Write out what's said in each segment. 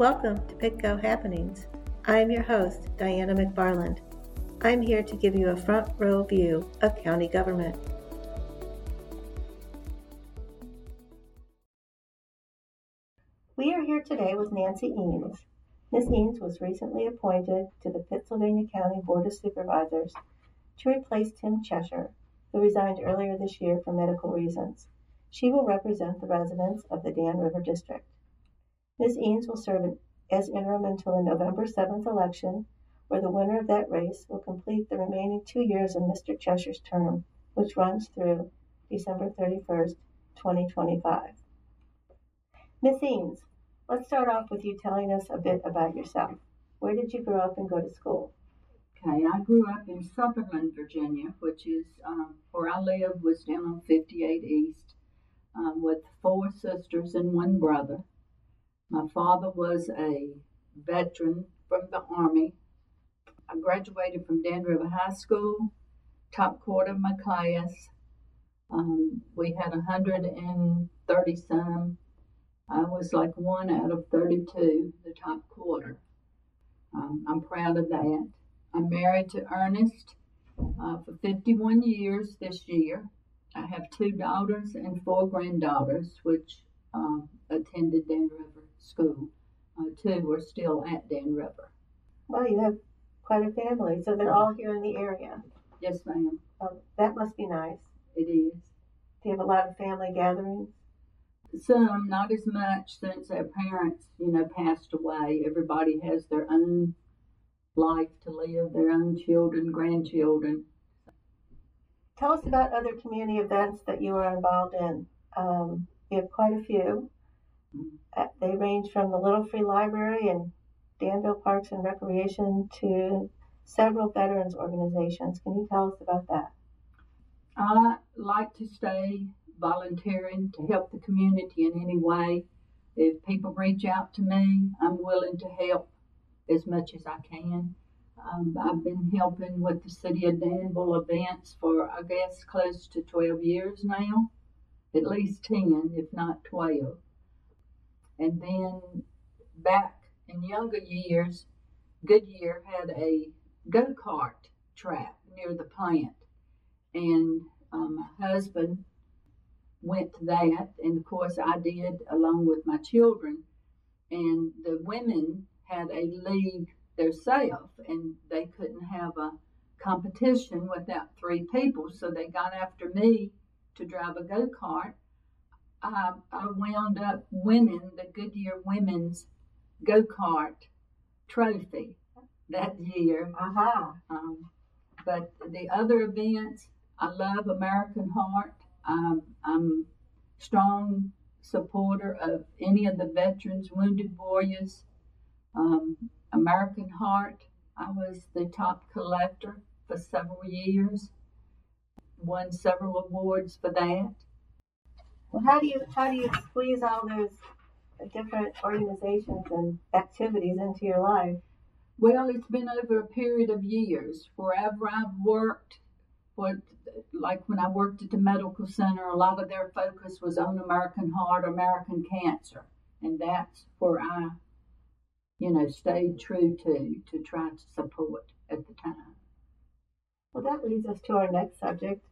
Welcome to Pitco Happenings. I'm your host, Diana McFarland. I'm here to give you a front row view of county government. We are here today with Nancy Eanes. Ms. Eanes was recently appointed to the Pittsylvania County Board of Supervisors to replace Tim Cheshire, who resigned earlier this year for medical reasons. She will represent the residents of the Dan River District. Ms. Eanes will serve as interim until the November 7th election, where the winner of that race will complete the remaining two years of Mr. Cheshire's term, which runs through December 31st, 2025. Ms. Eanes, let's start off with you telling us a bit about yourself. Where did you grow up and go to school? Okay, I grew up in Sutherlin, Virginia, which is um, where I live was down on 58 East, um, with four sisters and one brother. My father was a veteran from the Army. I graduated from Dan River High School, top quarter of my class. Um, we had 130 some. I was like one out of 32, the top quarter. Um, I'm proud of that. I'm married to Ernest uh, for 51 years this year. I have two daughters and four granddaughters, which um, attended Dan River School. Uh, two are still at Dan River. Well, you have quite a family, so they're all here in the area. Yes, ma'am. Um, that must be nice. It is. Do you have a lot of family gatherings? Some, not as much since their parents, you know, passed away. Everybody has their own life to live, their own children, grandchildren. Tell us about other community events that you are involved in. Um, you have quite a few. Uh, they range from the Little Free Library and Danville Parks and Recreation to several veterans organizations. Can you tell us about that? I like to stay volunteering to help the community in any way. If people reach out to me, I'm willing to help as much as I can. Um, I've been helping with the City of Danville events for, I guess, close to 12 years now, at least 10, if not 12. And then back in younger years, Goodyear had a go kart track near the plant. And um, my husband went to that. And of course, I did along with my children. And the women had a league themselves, and they couldn't have a competition without three people. So they got after me to drive a go kart. I, I wound up winning the Goodyear Women's Go Kart Trophy that year. Uh-huh. Um, but the other events, I love American Heart. Um, I'm strong supporter of any of the veterans, wounded warriors. Um, American Heart, I was the top collector for several years. Won several awards for that. Well, how do you how do you squeeze all those different organizations and activities into your life? Well, it's been over a period of years. Wherever I've worked, what like when I worked at the medical center, a lot of their focus was on American Heart, American Cancer, and that's where I, you know, stayed true to to try to support at the time. Well, that leads us to our next subject.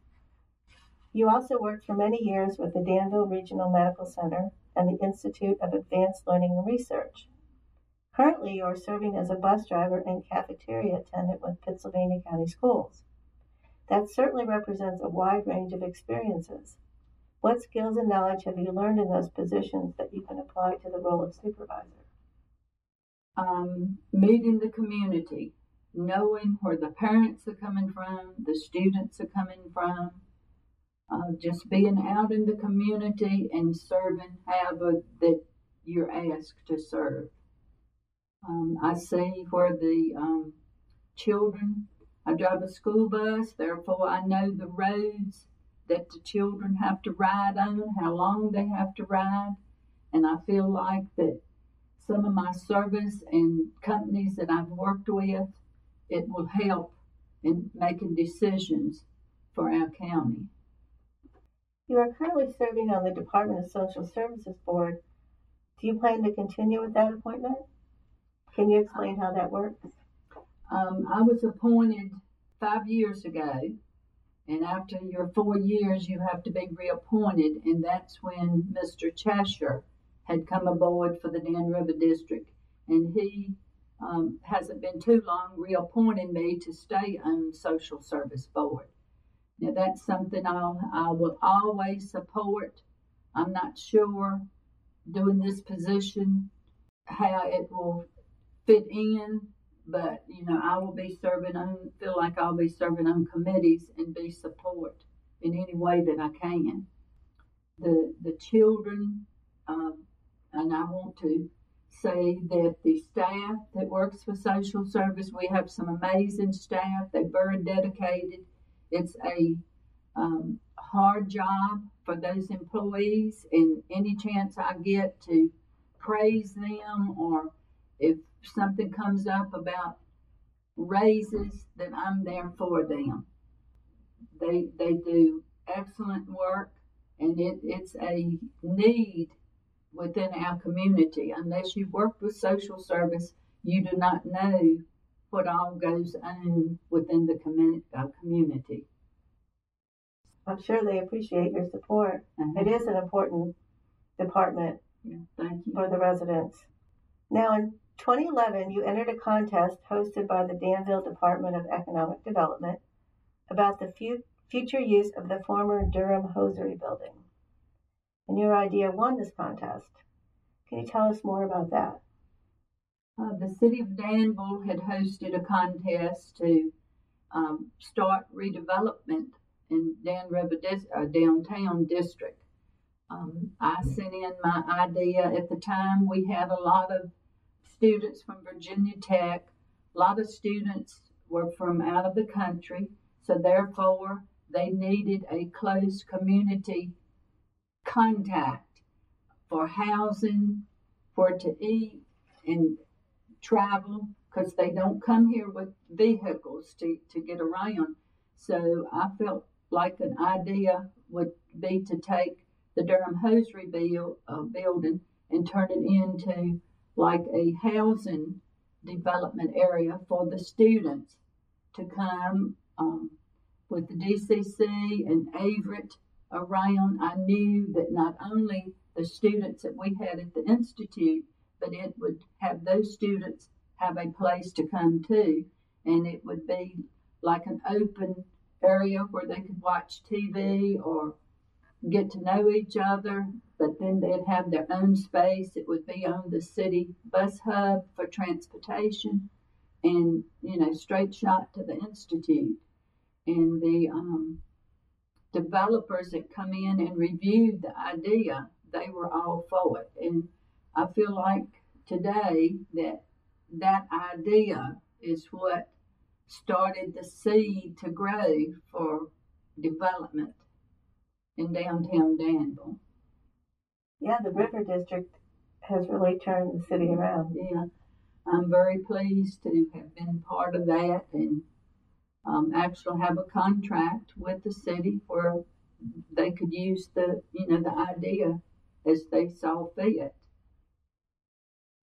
You also worked for many years with the Danville Regional Medical Center and the Institute of Advanced Learning and Research. Currently, you are serving as a bus driver and cafeteria attendant with Pittsylvania County Schools. That certainly represents a wide range of experiences. What skills and knowledge have you learned in those positions that you can apply to the role of supervisor? Um, meeting the community, knowing where the parents are coming from, the students are coming from, uh, just being out in the community and serving however that you're asked to serve. Um, I see where the um, children I drive a school bus, therefore I know the roads that the children have to ride on, how long they have to ride, and I feel like that some of my service and companies that I've worked with, it will help in making decisions for our county. You are currently serving on the Department of Social Services Board. Do you plan to continue with that appointment? Can you explain how that works? Um, I was appointed five years ago, and after your four years, you have to be reappointed, and that's when Mr. Cheshire had come aboard for the Dan River District, and he um, hasn't been too long reappointing me to stay on Social Service Board. Now, that's something I'll, I will always support. I'm not sure doing this position how it will fit in, but you know, I will be serving on, feel like I'll be serving on committees and be support in any way that I can. The the children, um, and I want to say that the staff that works for social service, we have some amazing staff. They're very dedicated. It's a um, hard job for those employees, and any chance I get to praise them or if something comes up about raises, then I'm there for them. They they do excellent work, and it, it's a need within our community. Unless you work with social service, you do not know what all goes on within the community. Uh, community. I'm sure they appreciate your support. Uh-huh. It is an important department Yeah, thank you. for the residents. Now, in 2011, you entered a contest hosted by the Danville Department of Economic Development about the fu- future use of the former Durham Hosiery building. And your idea won this contest. Can you tell us more about that? Uh, the city of Danville had hosted a contest to um, start redevelopment in Dan River dis- uh, downtown district. Um, I sent in my idea at the time. We had a lot of students from Virginia Tech. A lot of students were from out of the country, so therefore they needed a close community contact for housing, for to eat and travel, because they don't come here with vehicles to, to get around. So I felt like an idea would be to take the Durham Hosiery bill, uh, building and turn it into like a housing development area for the students to come um, with the DCC and Averett around. I knew that not only the students that we had at the Institute, but it would have those students have a place to come to, and it would be like an open area where they could watch TV or get to know each other, but then they'd have their own space. It would be on the city bus hub for transportation and, you know, straight shot to the Institute. And the um, developers that come in and reviewed the idea, they were all for it. And I feel like today that that idea is what started the seed to grow for development in downtown Danville. Yeah, the River District has really turned the city around. Yeah, I'm very pleased to have been part of that and um, actually have a contract with the city where they could use the, you know, the idea as they saw fit.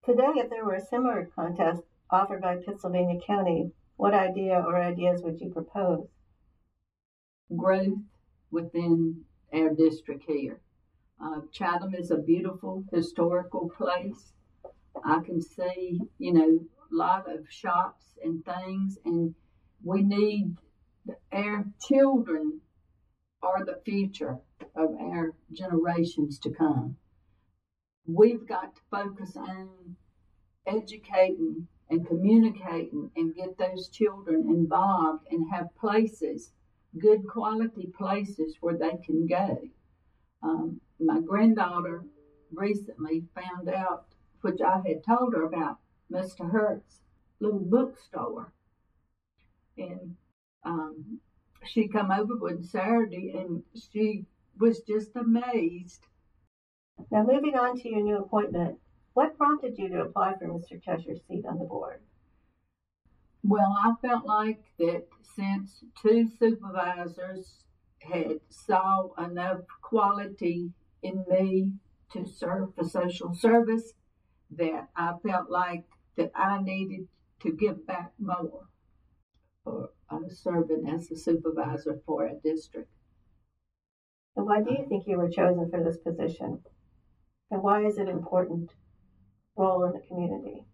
Today, if there were a similar contest offered by Pittsylvania County, what idea or ideas would you propose? Growth within our district here. Uh, Chatham is a beautiful historical place. I can see, you know, a lot of shops and things, and we need our children are the future of our generations to come. We've got to focus on educating and communicating and get those children involved and have places good quality places where they can go. Um, my granddaughter recently found out, which I had told her about, Mr. Hurt's little bookstore. And um, she come over one Saturday and she was just amazed. Now, moving on to your new appointment, what prompted you to apply for Mr. Cheshire's seat on the board? Well, I felt like that since two supervisors had saw enough quality in me to serve for social service, that I felt like that I needed to give back more for uh, serving as a supervisor for a district. And why do you think you were chosen for this position? And why is it important role in the community?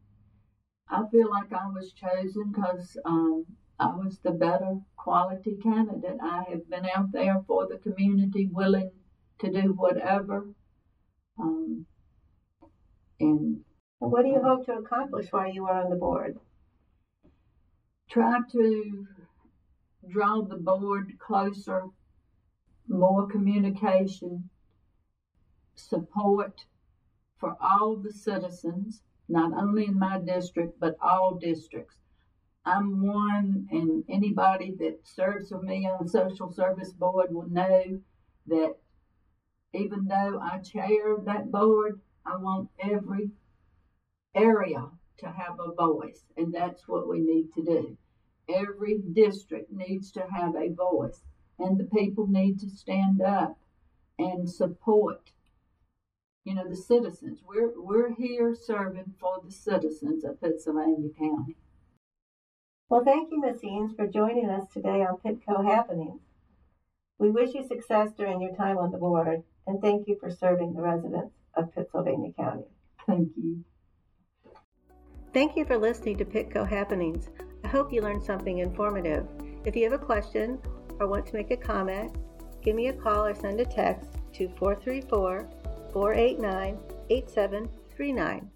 I feel like I was chosen because um, I was the better quality candidate. I have been out there for the community, willing to do whatever. Um, and, and what do you hope to accomplish while you are on the board? Try to draw the board closer, more communication, support for all the citizens, not only in my district, but all districts. I'm one, and anybody that serves with me on the social service board will know that even though I chair that board, I want every area to have a voice, and that's what we need to do. Every district needs to have a voice, and the people need to stand up and support. You know, the citizens. We're we're here serving for the citizens of Pittsylvania County. Well, thank you, Ms. Eanes, for joining us today on Pitco Happenings. We wish you success during your time on the board, and thank you for serving the residents of Pittsylvania County. Thank you. Thank you for listening to Pitco Happenings. I hope you learned something informative. If you have a question or want to make a comment, give me a call or send a text to 434 489 8739.